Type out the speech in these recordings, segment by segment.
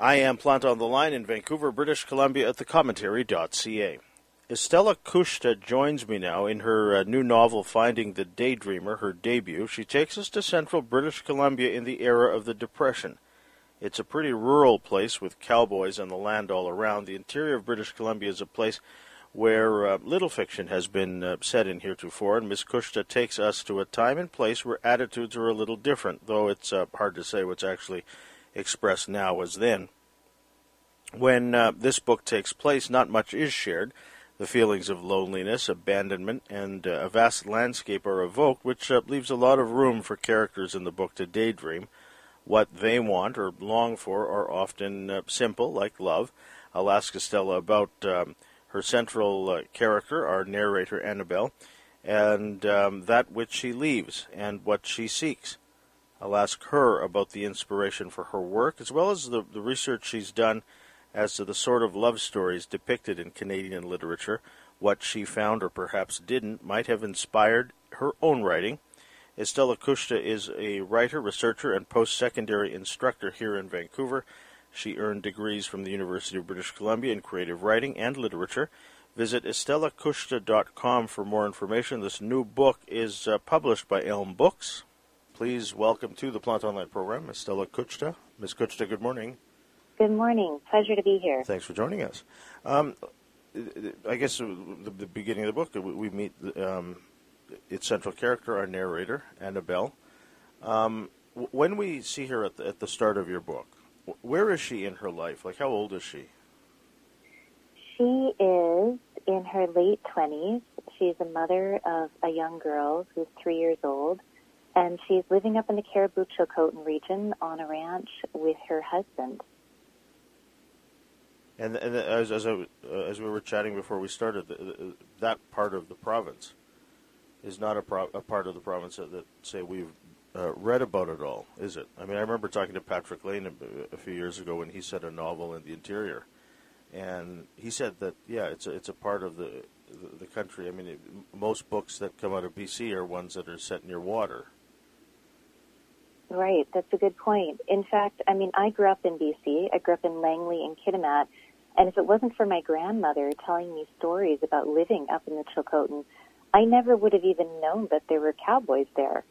I am Planta on the Line in Vancouver, British Columbia at thecommentary.ca. Estella Kuchta joins me now in her uh, new novel, Finding the Daydreamer, her debut. She takes us to central British Columbia in the era of the Depression. It's a pretty rural place with cowboys and the land all around. The interior of British Columbia is a place where uh, little fiction has been uh, set in heretofore, and Miss Kuchta takes us to a time and place where attitudes are a little different, though it's uh, hard to say what's actually expressed now as then. When uh, this book takes place, not much is shared. The feelings of loneliness, abandonment, and uh, a vast landscape are evoked, which uh, leaves a lot of room for characters in the book to daydream. What they want or long for are often uh, simple, like love. I'll ask Estella about um, her central uh, character, our narrator Annabelle, and um, that which she leaves and what she seeks. I'll ask her about the inspiration for her work, as well as the, the research she's done as to the sort of love stories depicted in Canadian literature, what she found or perhaps didn't might have inspired her own writing. Estella Kuchta is a writer, researcher, and post secondary instructor here in Vancouver. She earned degrees from the University of British Columbia in creative writing and literature. Visit estellakuchta.com for more information. This new book is uh, published by Elm Books. Please welcome to the Plant Online program, Estella Kuchta. Ms. Kuchta, good morning. Good morning. Pleasure to be here. Thanks for joining us. Um, I guess the, the, beginning of the book, we, we meet um, its central character, our narrator, Annabelle. Um, when we see her at the, at the start of your book, where is she in her life? Like, how old is she? She is in her late 20s. She's a mother of a young girl who's three years old, and she's living up in the Cariboo Chilcotin region on a ranch with her husband. And, and as as, I, uh, as we were chatting before we started, that part of the province is not a, pro- a part of the province that, that say we've uh, read about it all, is it? I mean, I remember talking to Patrick Lane a, a, few years ago when he said a novel in the interior, and he said that yeah, it's a, it's a part of the the, the country. I mean, it, most books that come out of BC are ones that are set near water. Right, that's a good point. In fact, I mean, I grew up in BC. I grew up in Langley and Kitimat, and if it wasn't for my grandmother telling me stories about living up in the Chilcotin, I never would have even known that there were cowboys there.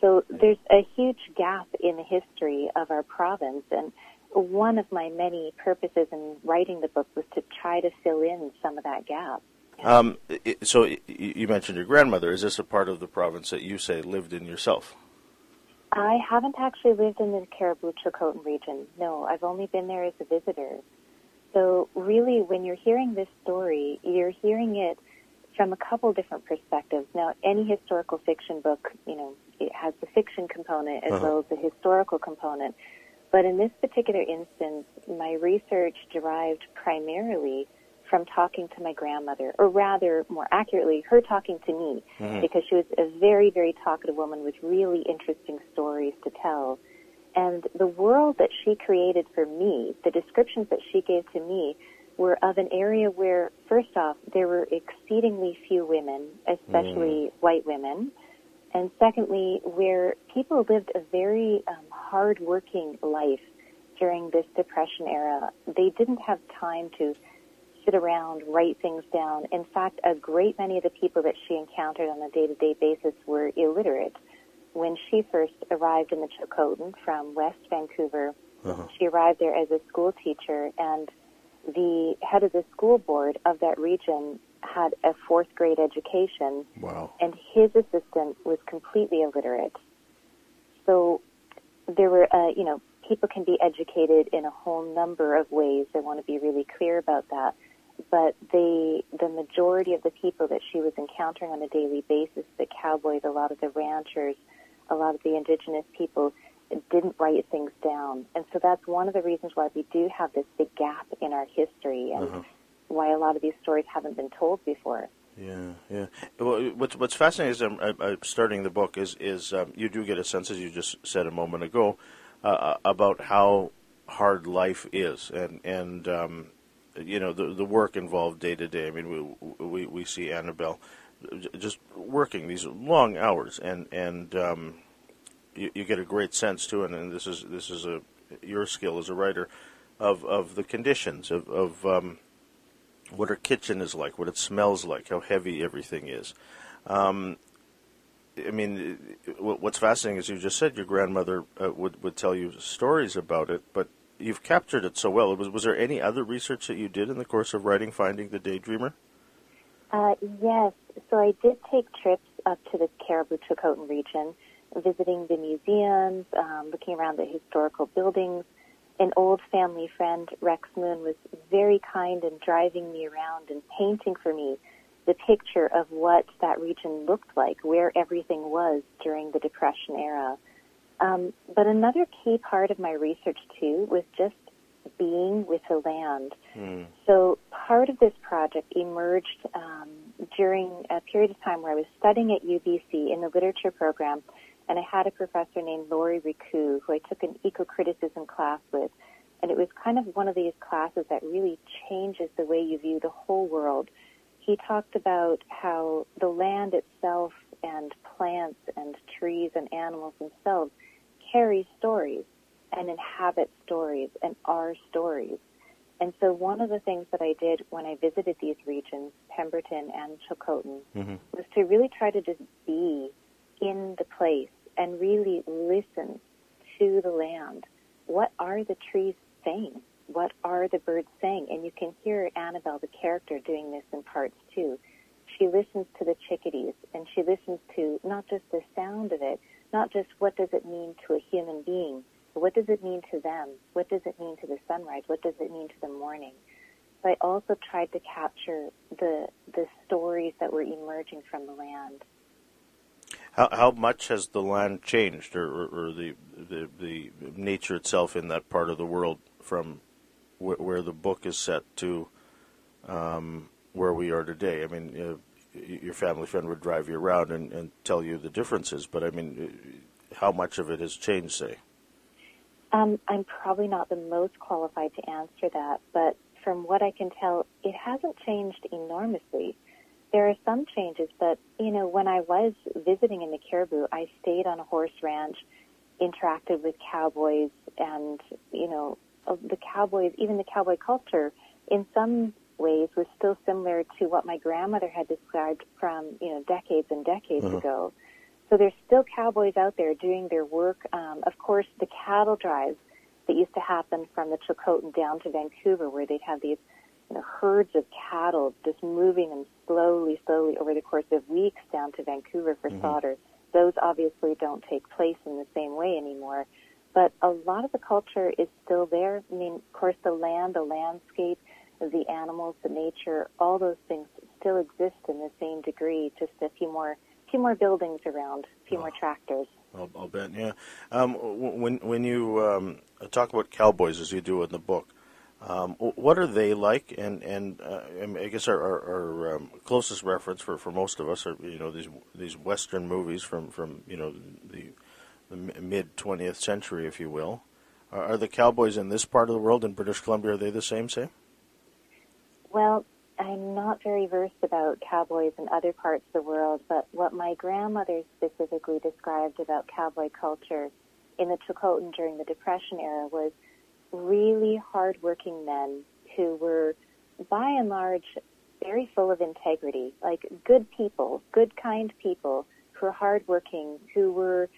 So there's a huge gap in the history of our province, and one of my many purposes in writing the book was to try to fill in some of that gap. Um, so you mentioned your grandmother. Is this a part of the province that you say lived in yourself? I haven't actually lived in the Cariboo Chilcotin region. No, I've only been there as a visitor. So really, when you're hearing this story, you're hearing it from a couple different perspectives. Now, any historical fiction book, you know, it has the fiction component as uh-huh. well as the historical component. But in this particular instance, my research derived primarily from talking to my grandmother, or rather, more accurately, her talking to me, mm-hmm. because she was a very, very talkative woman with really interesting stories to tell. And the world that she created for me, the descriptions that she gave to me, were of an area where, first off, there were exceedingly few women, especially mm. white women. And secondly, where people lived a very um, hard-working life during this Depression era. They didn't have time to sit around, write things down. In fact, a great many of the people that she encountered on a day-to-day basis were illiterate when she first arrived in the Chilcotin from West Vancouver, uh-huh. she arrived there as a school teacher, and the head of the school board of that region had a fourth grade education. Wow. And his assistant was completely illiterate. So there were, uh, you know, people can be educated in a whole number of ways. I want to be really clear about that. But they, the majority of the people that she was encountering on a daily basis, the cowboys, a lot of the ranchers, a lot of the indigenous people didn't write things down. And so that's one of the reasons why we do have this big gap in our history and uh-huh. why a lot of these stories haven't been told before. Yeah, yeah. Well, what's what's fascinating is I'm, I'm starting the book is is um, you do get a sense, as you just said a moment ago, uh, uh about how hard life is, and and um, you know the the work involved day to day. I mean, we we we see Annabelle just working these long hours, and and um, you, you, get a great sense too. it. And this is this is a your skill as a writer of of the conditions of of um, what her kitchen is like, what it smells like, how heavy everything is. Um, I mean, what's fascinating is you just said your grandmother uh, would would tell you stories about it, but you've captured it so well. Was was there any other research that you did in the course of writing Finding the Daydreamer? Uh, yes. So I did take trips up to the Cariboo Chilcotin region, visiting the museums, um, looking around the historical buildings. An old family friend, Rex Moon, was very kind in driving me around and painting for me the picture of what that region looked like, where everything was during the Depression era. Um, but another key part of my research too was just being with the land. Mm. So part of this project emerged um, during a period of time where I was studying at UBC in the literature program, and I had a professor named Laurie Ricou who I took an eco-criticism class with. And it was kind of one of these classes that really changes the way you view the whole world he talked about how the land itself and plants and trees and animals themselves carry stories and inhabit stories and are stories. And so one of the things that I did when I visited these regions, Pemberton and Chilcotin, mm-hmm. was to really try to just be in the place and really listen to the land. What are the trees saying? what are the birds saying? And you can hear Annabelle, the character, doing this in parts too. She listens to the chickadees and she listens to not just the sound of it, not just what does it mean to a human being, but what does it mean to them? What does it mean to the sunrise? What does it mean to the morning? So I also tried to capture the the stories that were emerging from the land. How, how much has the land changed, or, or, or the, the the nature itself in that part of the world from wh- where the book is set to um, where we are today. I mean, uh, your family friend would drive you around and, and, tell you the differences, but I mean, how much of it has changed, say? Um, I'm probably not the most qualified to answer that, but from what I can tell, it hasn't changed enormously. There are some changes, but you know, when I was visiting in the Cariboo, I stayed on a horse ranch, interacted with cowboys, and you know, the cowboys, even the cowboy culture, in some ways was still similar to what my grandmother had described from you know decades and decades uh-huh. ago. So there's still cowboys out there doing their work. Um, of course, the cattle drives that used to happen from the Chilcotin down to Vancouver, where they'd have these you know, herds of cattle just moving them slowly, slowly over the course of weeks down to Vancouver for mm-hmm. slaughter. Those obviously don't take place in the same way anymore but a lot of the culture is still there. I mean, of course, the land, the landscape, the animals, the nature, all those things still exist in the same degree. Just a few more, few more buildings around, a few oh, more tractors. I'll, I'll bet. Yeah. Um, when when you um, talk about cowboys, as you do in the book, um, what are they like? And and uh, I guess our, our, our um, closest reference for, for most of us are you know these these Western movies from, from you know the the mid 20th century, if you will. Are, are the cowboys in this part of the world, in British Columbia, are they the same, say? Well, I'm not very versed about cowboys in other parts of the world, but what my grandmother specifically described about cowboy culture in the Chilcotin during the Depression era was really hardworking men who were, by and large, very full of integrity, like good people, good, kind people who were hardworking, who were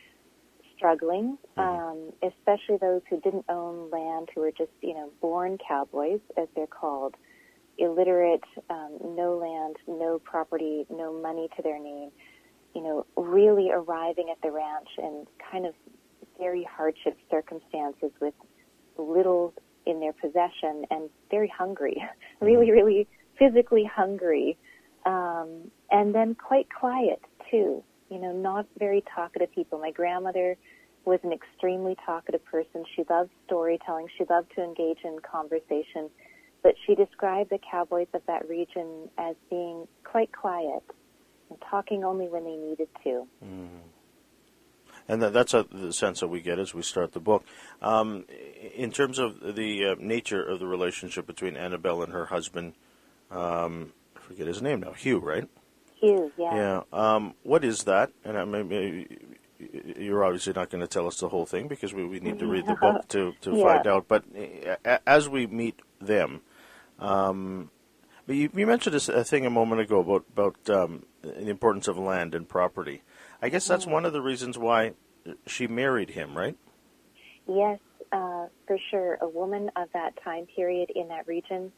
struggling, mm-hmm. um, especially those who didn't own land, who were just, you know, born cowboys, as they're called, illiterate, um, no land, no property, no money to their name, you know, really arriving at the ranch in kind of very hardship circumstances with little in their possession and very hungry, mm-hmm. really, really physically hungry, um, and then quite quiet too you know, not very talkative people. My grandmother was an extremely talkative person. She loved storytelling. She loved to engage in conversation. But she described the cowboys of that region as being quite quiet and talking only when they needed to. Mm. And that's a, the sense that we get as we start the book. Um, in terms of the uh, nature of the relationship between Annabelle and her husband, um, I forget his name now, Hugh, right? Hugh, yeah. Yeah. Um, what is that? And I mean, you're obviously not going to tell us the whole thing because we, we need to read the book to, to Yeah. find out. But uh, as we meet them, um, but you, you mentioned a thing a moment ago about about um, the importance of land and property. I guess that's one of the reasons why she married him, right? Yes, uh, for sure. A woman of that time period in that region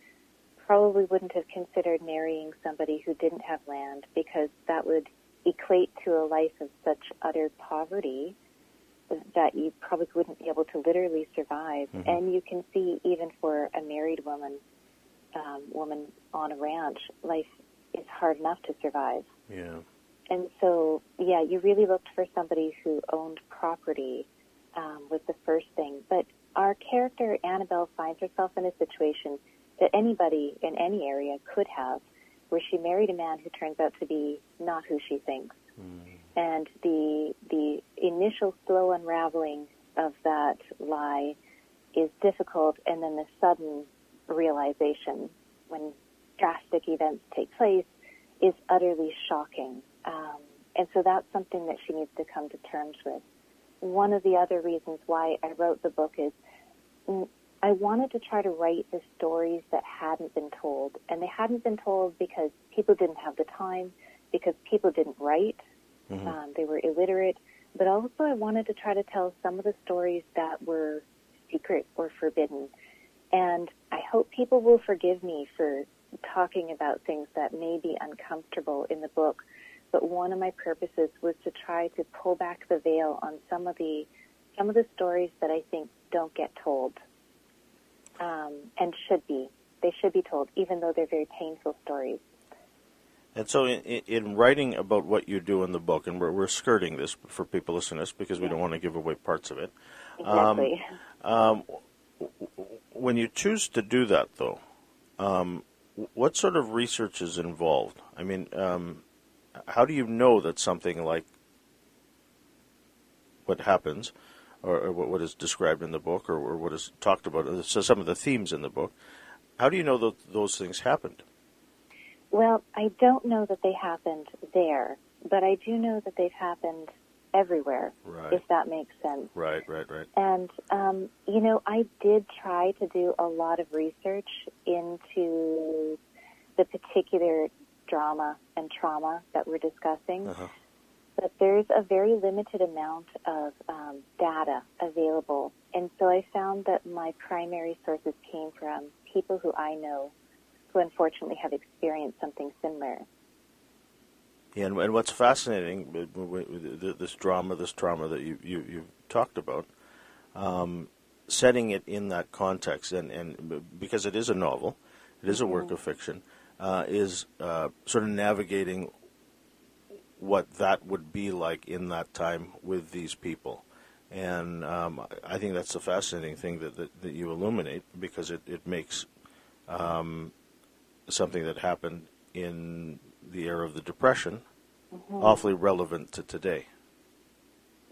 probably wouldn't have considered marrying somebody who didn't have land because that would equate to a life of such utter poverty that you probably wouldn't be able to literally survive. Mhm. And you can see even for a married woman, um, woman on a ranch, life is hard enough to survive. Yeah. And so, yeah, you really looked for somebody who owned property um, was the first thing. But our character, Annabelle, finds herself in a situation that anybody in any area could have, where she married a man who turns out to be not who she thinks. And the the initial slow unraveling of that lie is difficult, and then the sudden realization when drastic events take place is utterly shocking. Um, and so that's something that she needs to come to terms with. One of the other reasons why I wrote the book is mm, I wanted to try to write the stories that hadn't been told. And they hadn't been told because people didn't have the time, because people didn't write, Mhm. um, they were illiterate. But also, I wanted to try to tell some of the stories that were secret or forbidden. And I hope people will forgive me for talking about things that may be uncomfortable in the book. But one of my purposes was to try to pull back the veil on some of the some of the stories that I think don't get told, um, and should be. They should be told, even though they're very painful stories. And so, in, in- in writing about what you do in the book, and we're, we're skirting this for people listening to this because we don't want to give away parts of it. Exactly. Um, when you choose to do that, though, um, what sort of research is involved? I mean, um, how do you know that something like what happens, or, or what, is described in the book, or, or what is talked about, uh, so some of the themes in the book, how do you know that those things happened? Well, I don't know that they happened there, but I do know that they've happened everywhere, Right, if that makes sense. right, right, right. And, um, you know, I did try to do a lot of research into the particular drama and trauma that we're discussing, Uh-huh. but there's a very limited amount of um, data available. And so I found that my primary sources came from people who I know who unfortunately have experienced something similar. Yeah, and, and what's fascinating with, th- this drama, this trauma that you, you you've talked about, um, setting it in that context, and, and because it is a novel, it is a work of fiction, uh, is uh, sort of navigating what that would be like in that time with these people. And um, I think that's the fascinating thing that, that, that you illuminate because it, it makes um, something that happened in the era of the Depression awfully relevant to today.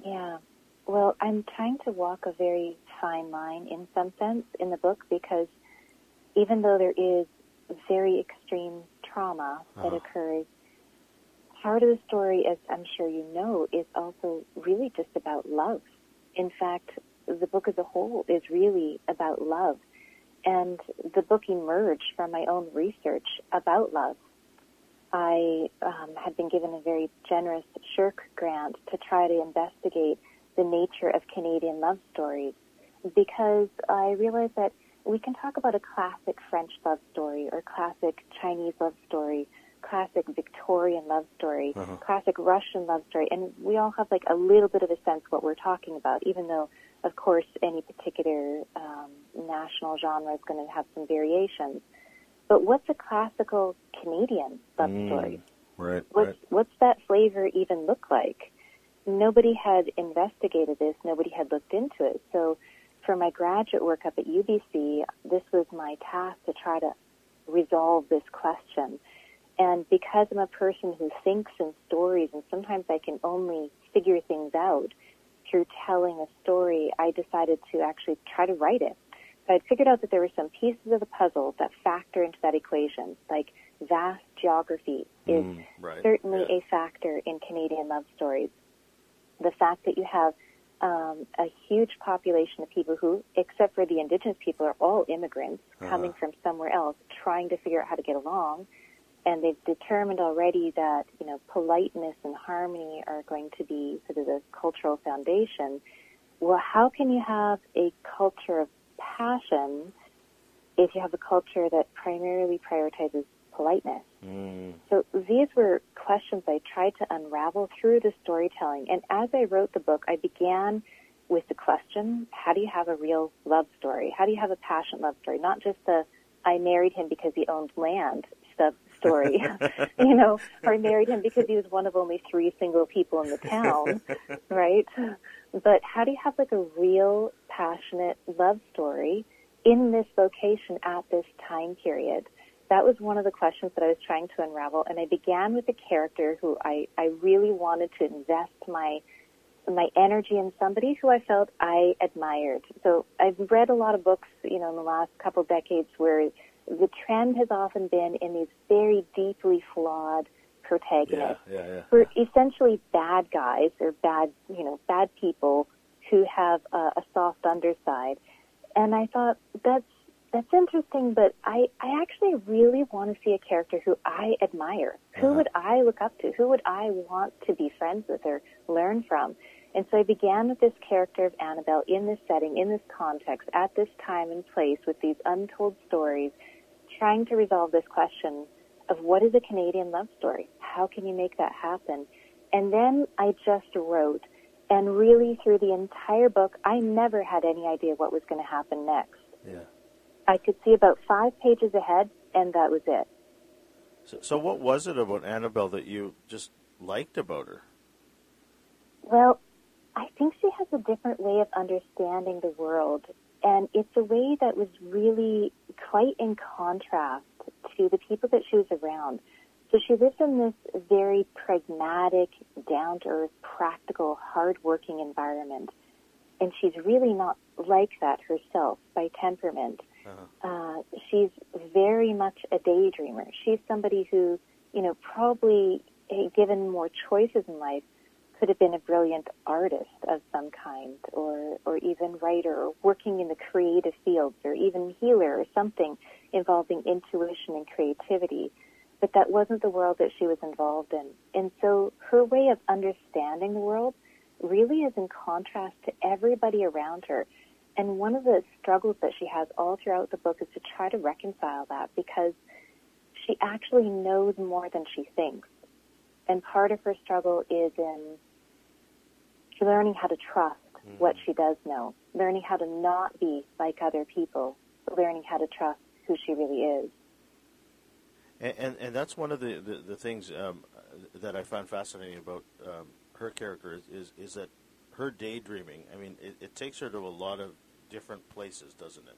Yeah. Well, I'm trying to walk a very fine line in some sense in the book because even though there is very extreme trauma that Uh-huh. occurs, part of the story, as I'm sure you know, is also really just about love. In fact, the book as a whole is really about love. And the book emerged from my own research about love. I um, had been given a very generous SSHRC grant to try to investigate the nature of Canadian love stories because I realized that we can talk about a classic French love story or classic Chinese love story, classic Victorian love story, Uh-huh. classic Russian love story, and we all have like a little bit of a sense what we're talking about, even though, of course, any particular um, national genre is going to have some variations. But what's a classical Canadian love Mm, story? Right, What's right. what's that flavor even look like? Nobody had investigated this. Nobody had looked into it. So, for my graduate work up at UBC, this was my task to try to resolve this question. And because I'm a person who thinks in stories, and sometimes I can only figure things out through telling a story, I decided to actually try to write it. So I'd figured out that there were some pieces of the puzzle that factor into that equation, like vast geography is Mm, right. certainly yeah. a factor in Canadian love stories. the fact that you have um, a huge population of people who, except for the indigenous people, are all immigrants uh-huh. coming from somewhere else, trying to figure out how to get along. And they've determined already that you know politeness and harmony are going to be sort of the cultural foundation. Well, how can you have a culture of passion if you have a culture that primarily prioritizes politeness? Mm. So these were questions I tried to unravel through the storytelling. And as I wrote the book, I began with the question, how do you have a real love story? How do you have a passionate love story? Not just the, I married him because he owned land stuff story, you know, or I married him because he was one of only three single people in the town, right? But how do you have like a real passionate love story in this location at this time period? that was one of the questions that I was trying to unravel. And I began with a character who I, I really wanted to invest my my energy in somebody who I felt I admired. So I've read a lot of books, you know, in the last couple decades where the trend has often been in these very deeply flawed protagonists yeah, yeah, yeah. who are essentially bad guys or bad, you know, bad people who have a, a soft underside. And I thought that's that's interesting, but I, I actually really want to see a character who I admire. Uh-huh. Who would I look up to? Who would I want to be friends with or learn from? And so I began with this character of Annabelle in this setting, in this context, at this time and place with these untold stories, trying to resolve this question of what is a Canadian love story? How can you make that happen? And then I just wrote, and really through the entire book, I never had any idea what was going to happen next. Yeah. I could see about five pages ahead, and that was it. So, so what was it about Annabelle that you just liked about her? Well, I think she has a different way of understanding the world, and it's a way that was really quite in contrast to the people that she was around. So she lives in this very pragmatic, down to earth, practical, hard working environment. And she's really not like that herself by temperament. Uh-huh. Uh, she's very much a daydreamer. She's somebody who, you know, probably given more choices in life, could have been a brilliant artist of some kind, or or even writer, or working in the creative fields, or even healer, or something involving intuition and creativity. But that wasn't the world that she was involved in, and so her way of understanding the world really is in contrast to everybody around her. And one of the struggles that she has all throughout the book is to try to reconcile that because she actually knows more than she thinks. And part of her struggle is in learning how to trust mm-hmm. what she does know, learning how to not be like other people, learning how to trust who she really is. And, and, and that's one of the, the, the things um, that I found fascinating about um, her character is, is, is that her daydreaming. I mean, it, it, takes her to a lot of different places, doesn't it?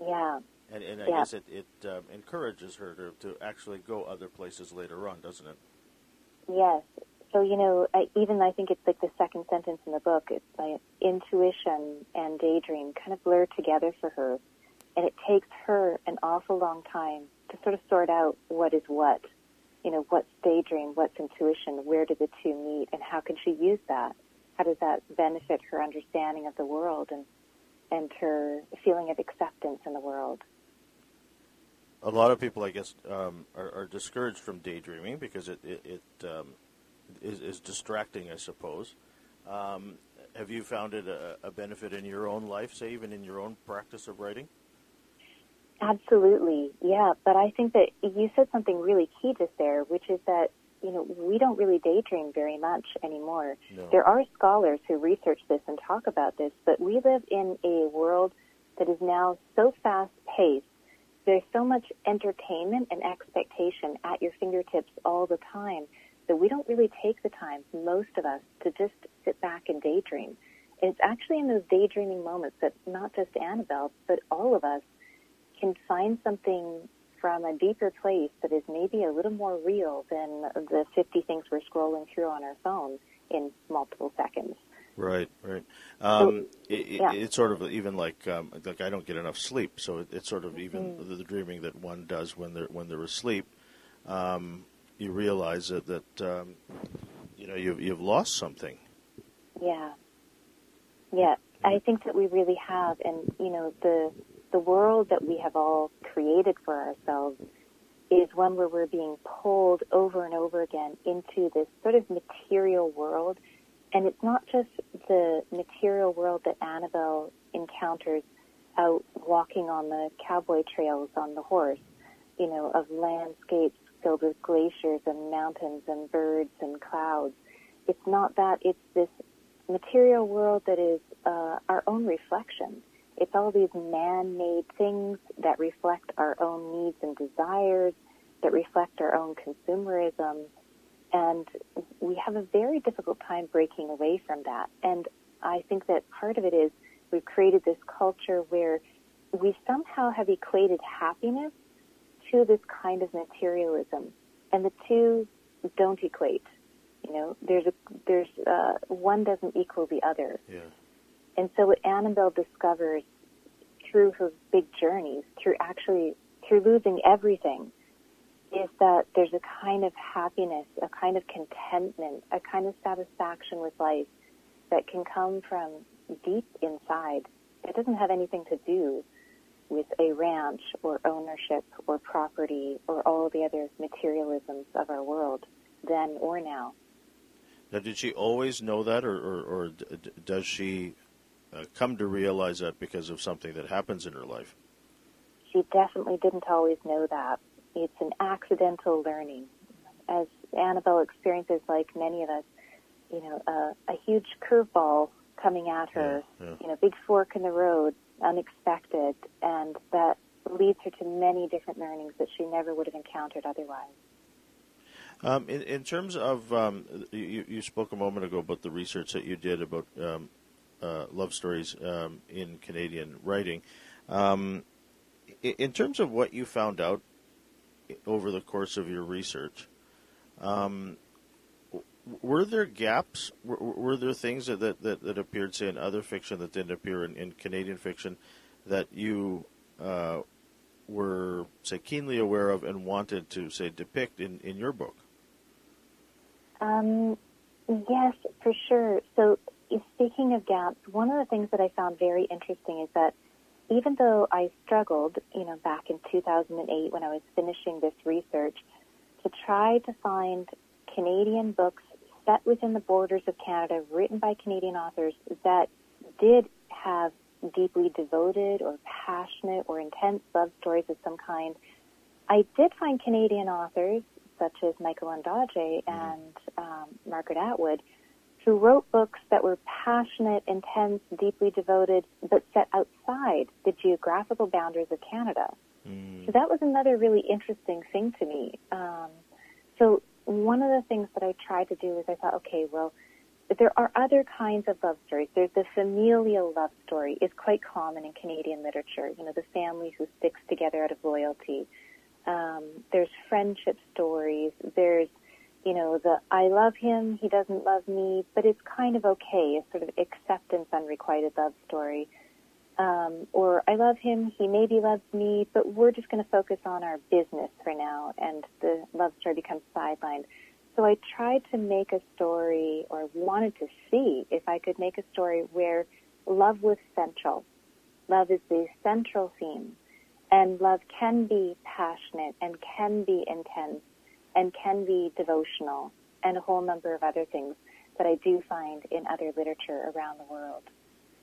Yeah. And, and I yeah. guess it, it um, encourages her to, to actually go other places later on, doesn't it? Yes. So, you know, I, even I think it's like the second sentence in the book, it's like intuition and daydream kind of blur together for her. And it takes her an awful long time to sort of sort out what is what. You know, what's daydream, what's intuition, where do the two meet, and how can she use that? how does that benefit her understanding of the world and and her feeling of acceptance in the world? A lot of people, I guess, um, are, are, discouraged from daydreaming because it, it, it um, is, is, distracting, I suppose. Um, have you found it a, a, benefit in your own life, say, even in your own practice of writing? Absolutely, yeah. But I think that you said something really key just there, which is that you know, we don't really daydream very much anymore. No. There are scholars who research this and talk about this, but we live in a world that is now so fast paced. There's so much entertainment and expectation at your fingertips all the time that we don't really take the time, most of us, to just sit back and daydream. And it's actually in those daydreaming moments that not just Annabelle, but all of us can find something from a deeper place that is maybe a little more real than the 50 things we're scrolling through on our phone in multiple seconds. Right, right. Um, so, it, yeah. It's sort of even like um, like I don't get enough sleep, so it, it's sort of even mm-hmm. the, the, dreaming that one does when they're when they're asleep. Um, you realize that that um, you know you've you've lost something. Yeah. Yeah. I think that we really have, and you know, the the world that we have all created for ourselves is one where we're being pulled over and over again into this sort of material world. And it's not just the material world that Annabelle encounters out walking on the cowboy trails on the horse, you know, of landscapes filled with glaciers and mountains and birds and clouds. It's not that, it's this material world that is uh, our own reflection. It's all these man-made things that reflect our own needs and desires, that reflect our own consumerism, and we have a very difficult time breaking away from that. And I think that part of it is we've created this culture where we somehow have equated happiness to this kind of materialism, and the two don't equate. You know, there's a there's uh, one doesn't equal the other. Yeah. And so what Annabelle discovers through her big journeys, through actually through losing everything, is that there's a kind of happiness, a kind of contentment, a kind of satisfaction with life that can come from deep inside. It doesn't have anything to do with a ranch or ownership or property or all the other materialisms of our world, then or now. Now, did she always know that, or, or, or d- does she uh, come to realize that because of something that happens in her life? She definitely didn't always know that. It's an accidental learning. As Annabelle experiences, like many of us, you know, uh, a huge curveball coming at her, Yeah, yeah. you know, big fork in the road, unexpected, and that leads her to many different learnings that she never would have encountered otherwise. Um, in, in terms of, um, you, you spoke a moment ago about the research that you did about um, uh, love stories um, in Canadian writing. Um, in terms of what you found out over the course of your research, um, were there gaps? Were, were there things that, that, that, appeared, say, in other fiction that didn't appear in, in Canadian fiction that you uh, were, say, keenly aware of and wanted to, say, depict in, in your book? Um, yes, for sure. So, speaking of gaps, one of the things that I found very interesting is that even though I struggled, you know, back in 2008 when I was finishing this research, to try to find Canadian books set within the borders of Canada, written by Canadian authors that did have deeply devoted or passionate or intense love stories of some kind, I did find Canadian authors such as Michael Ondaatje and um, Margaret Atwood, who wrote books that were passionate, intense, deeply devoted, but set outside the geographical boundaries of Canada. Mm. So that was another really interesting thing to me. Um, so one of the things that I tried to do is I thought, okay, well, there are other kinds of love stories. There's the familial love story is quite common in Canadian literature. You know, the family who sticks together out of loyalty. Um, there's friendship stories. There's, you know, the I love him, he doesn't love me, but it's kind of okay. A sort of acceptance, unrequited love story. Um, or I love him, he maybe loves me, but we're just going to focus on our business for now, and the love story becomes sidelined. So I tried to make a story, or wanted to see if I could make a story where love was central. Love is the central theme, and love can be passionate, and can be intense, and can be devotional, and a whole number of other things that I do find in other literature around the world.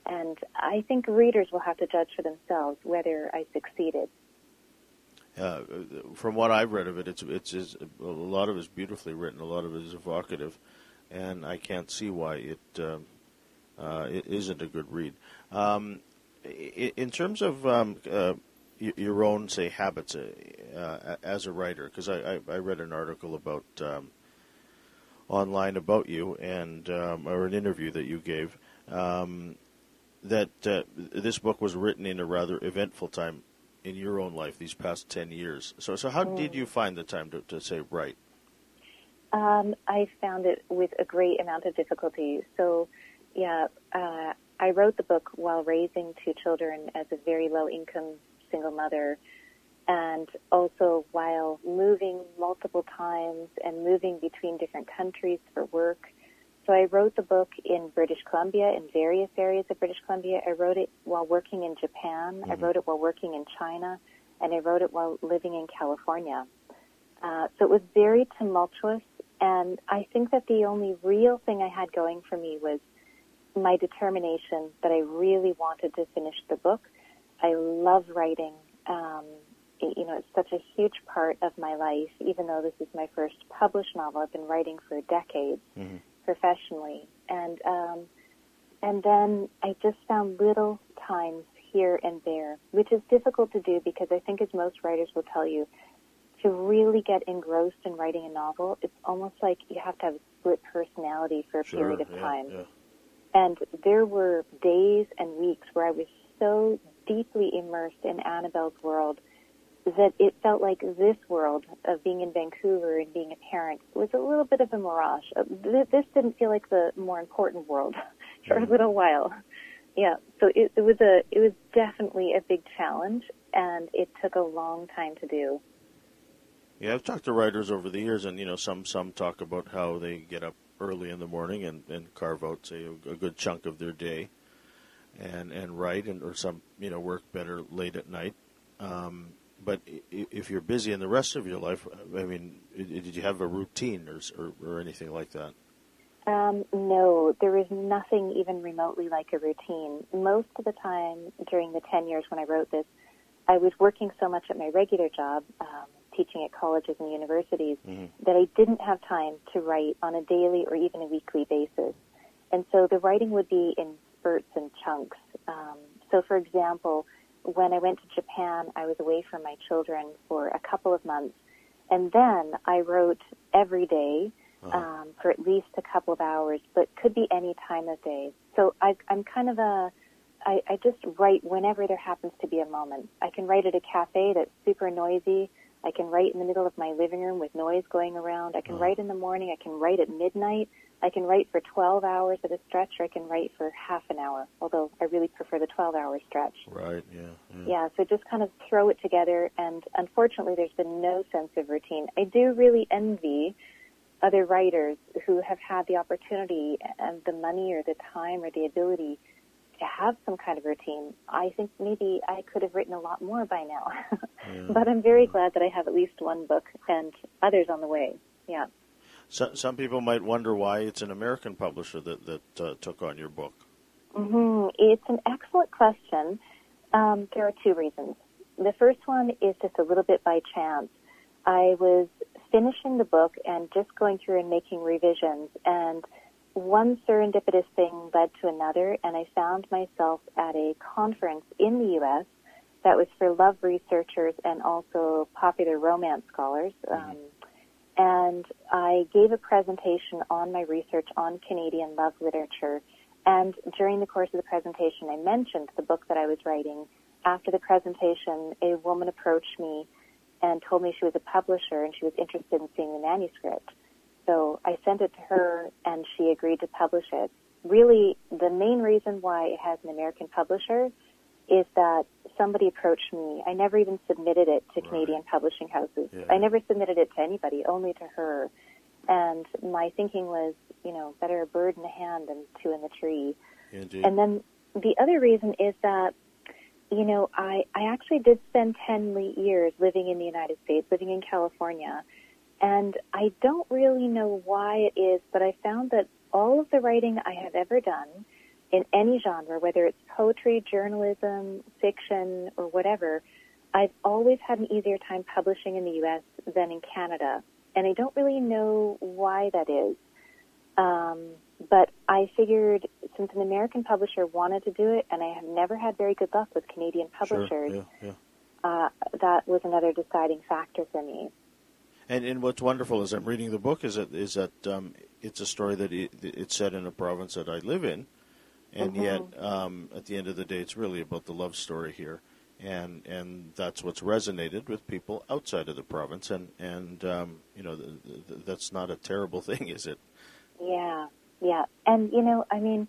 And I think readers will have to judge for themselves whether I succeeded. Uh, from what I've read of it, it's it's, it's a lot of it is beautifully written. A lot of it is evocative, and I can't see why it um, uh, it isn't a good read. Um, in terms of um, uh, your own say habits uh, uh, as a writer, because I, I, I read an article about um, online about you and um, or an interview that you gave um, that uh, this book was written in a rather eventful time in your own life these past 10 years. So, so how did you find the time to, to say, right? Um, I found it with a great amount of difficulty. So, yeah, uh, I wrote the book while raising two children as a very low income single mother and also while moving multiple times and moving between different countries for work. So I wrote the book in British Columbia, in various areas of British Columbia. I wrote it while working in Japan. Mm-hmm. I wrote it while working in China, and I wrote it while living in California. Uh, so it was very tumultuous, and I think that the only real thing I had going for me was my determination that I really wanted to finish the book. I love writing. Um, you know, it's such a huge part of my life, even though this is my first published novel. I've been writing for decades mm-hmm. Professionally. And, um, and then I just found little times here and there, which is difficult to do because I think as most writers will tell you, to really get engrossed in writing a novel, it's almost like you have to have a split personality for a sure, period of yeah, time. Yeah. And there were days and weeks where I was so deeply immersed in Annabelle's world that it felt like this world of being in Vancouver and being a parent was a little bit of a mirage. Uh, this didn't feel like the more important world for a little while. Yeah, so it, it was a it was definitely a big challenge, and it took a long time to do. Yeah, I've talked to writers over the years, and you know, some some talk about how they get up early in the morning and, and carve out say a, a good chunk of their day, and and write, and or some you know work better late at night. Um, but if you're busy in the rest of your life, I mean, did you have a routine or or, or anything like that? Um, no, there is nothing even remotely like a routine. Most of the time during the 10 years when I wrote this, I was working so much at my regular job, um, teaching at colleges and universities, mm-hmm. that I didn't have time to write on a daily or even a weekly basis. And so the writing would be in spurts and chunks. Um, so, for example, when I went to Japan, I was away from my children for a couple of months. And then I wrote every day uh-huh. um, for at least a couple of hours, but could be any time of day. So I, I'm kind of a, I, I just write whenever there happens to be a moment. I can write at a cafe that's super noisy. I can write in the middle of my living room with noise going around. I can uh-huh. write in the morning. I can write at midnight. I can write for 12 hours at a stretch, or I can write for half an hour, although I really prefer the 12 hour stretch. Right, yeah, yeah. Yeah, so just kind of throw it together, and unfortunately, there's been no sense of routine. I do really envy other writers who have had the opportunity and the money or the time or the ability to have some kind of routine. I think maybe I could have written a lot more by now. yeah. But I'm very glad that I have at least one book and others on the way. Yeah. So, some people might wonder why it's an American publisher that, that uh, took on your book. Mm-hmm. It's an excellent question. Um, there are two reasons. The first one is just a little bit by chance. I was finishing the book and just going through and making revisions, and one serendipitous thing led to another, and I found myself at a conference in the U.S. that was for love researchers and also popular romance scholars. Mm-hmm. And I gave a presentation on my research on Canadian love literature. And during the course of the presentation, I mentioned the book that I was writing. After the presentation, a woman approached me and told me she was a publisher and she was interested in seeing the manuscript. So I sent it to her and she agreed to publish it. Really, the main reason why it has an American publisher is that somebody approached me. I never even submitted it to right. Canadian publishing houses. Yeah. I never submitted it to anybody, only to her. And my thinking was, you know, better a bird in the hand than two in the tree. Indeed. And then the other reason is that, you know, I, I actually did spend 10 years living in the United States, living in California. And I don't really know why it is, but I found that all of the writing I have ever done in any genre, whether it's poetry, journalism, fiction, or whatever, I've always had an easier time publishing in the U.S. than in Canada. And I don't really know why that is. Um, but I figured since an American publisher wanted to do it, and I have never had very good luck with Canadian publishers, sure, yeah, yeah. Uh, that was another deciding factor for me. And, and what's wonderful is I'm reading the book is that is that um, it's a story that it, it's set in a province that I live in, and mm-hmm. yet um, at the end of the day, it's really about the love story here, and and that's what's resonated with people outside of the province, and and um, you know that's not a terrible thing, is it? Yeah, yeah, and you know, I mean,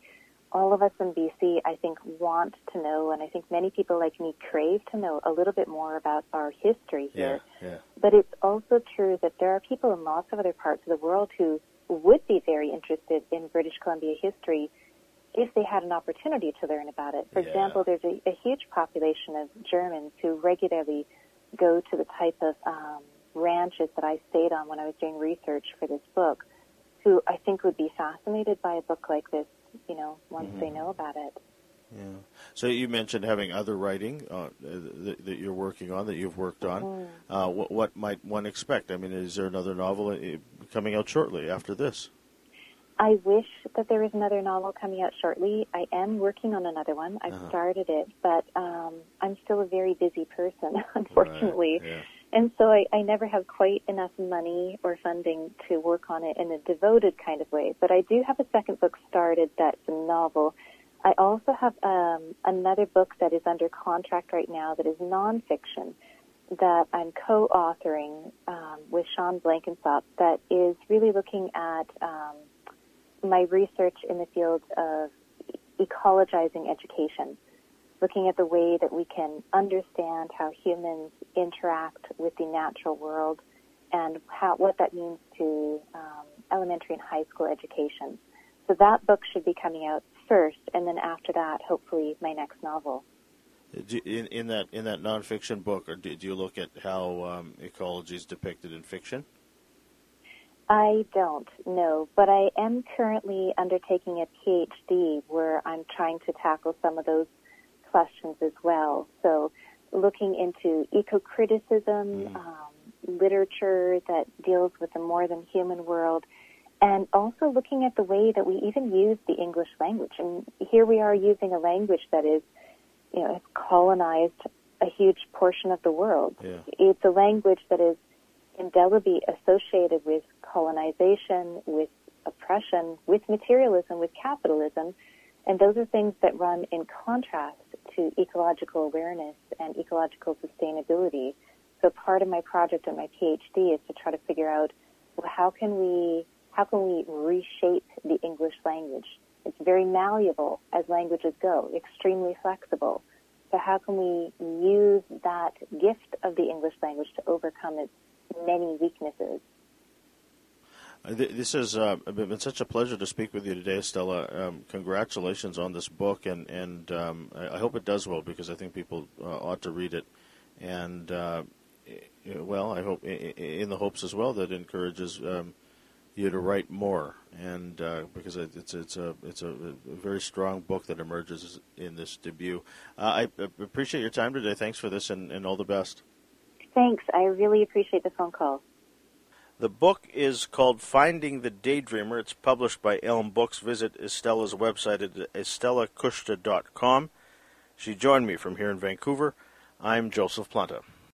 all of us in BC, I think, want to know, and I think many people like me crave to know a little bit more about our history here. Yeah, yeah. But it's also true that there are people in lots of other parts of the world who would be very interested in British Columbia history if they had an opportunity to learn about it. For Yeah. example, there's a, a huge population of Germans who regularly go to the type of um, ranches that I stayed on when I was doing research for this book, who I think would be fascinated by a book like this, you know, once they know about it. Yeah. So you mentioned having other writing uh, that, that you're working on, that you've worked on. Uh, what, what might one expect? I mean, is there another novel uh, coming out shortly after this? I wish that there was another novel coming out shortly. I am working on another one. I've Uh-huh. started it, but um, I'm still a very busy person, unfortunately. Right, yeah. And so I, I never have quite enough money or funding to work on it in a devoted kind of way. But I do have a second book started that's a novel. I also have um, another book that is under contract right now that is nonfiction that I'm co-authoring um, with Sean Blenkinsop that is really looking at um, my research in the field of ecologizing education, looking at the way that we can understand how humans interact with the natural world and how, what that means to um, elementary and high school education. So that book should be coming out first, and then after that, hopefully, my next novel. In, in that in that nonfiction book, or do, do you look at how um, ecology is depicted in fiction? I don't know, but I am currently undertaking a PhD where I'm trying to tackle some of those questions as well. So, looking into eco-criticism, um, literature that deals with the more than human world, and also looking at the way that we even use the English language. And here we are using a language that is, you know, has colonized a huge portion of the world. Yeah. It's a language that is indelibly associated with colonization, with oppression, with materialism, with capitalism. And those are things that run in contrast to ecological awareness and ecological sustainability. So part of my project and my PhD is to try to figure out well, how can we how can we reshape the English language? It's very malleable as languages go, extremely flexible. So how can we use that gift of the English language to overcome its many weaknesses? Uh, This has uh, been such a pleasure to speak with you today, Stella. Um, congratulations on this book, and and um, I hope it does well because I think people uh, ought to read it. And uh, well, I hope i- in the hopes as well that encourages um, you to write more, and uh, because it's it's a it's a, very strong book that emerges in this debut. Uh, I I appreciate your time today. Thanks for this, and, and all the best. Thanks. I really appreciate the phone call. The book is called Finding the Daydreamer. It's published by Elm Books. Visit Estella's website at estellakuchta.com. She joined me from here in Vancouver. I'm Joseph Planta.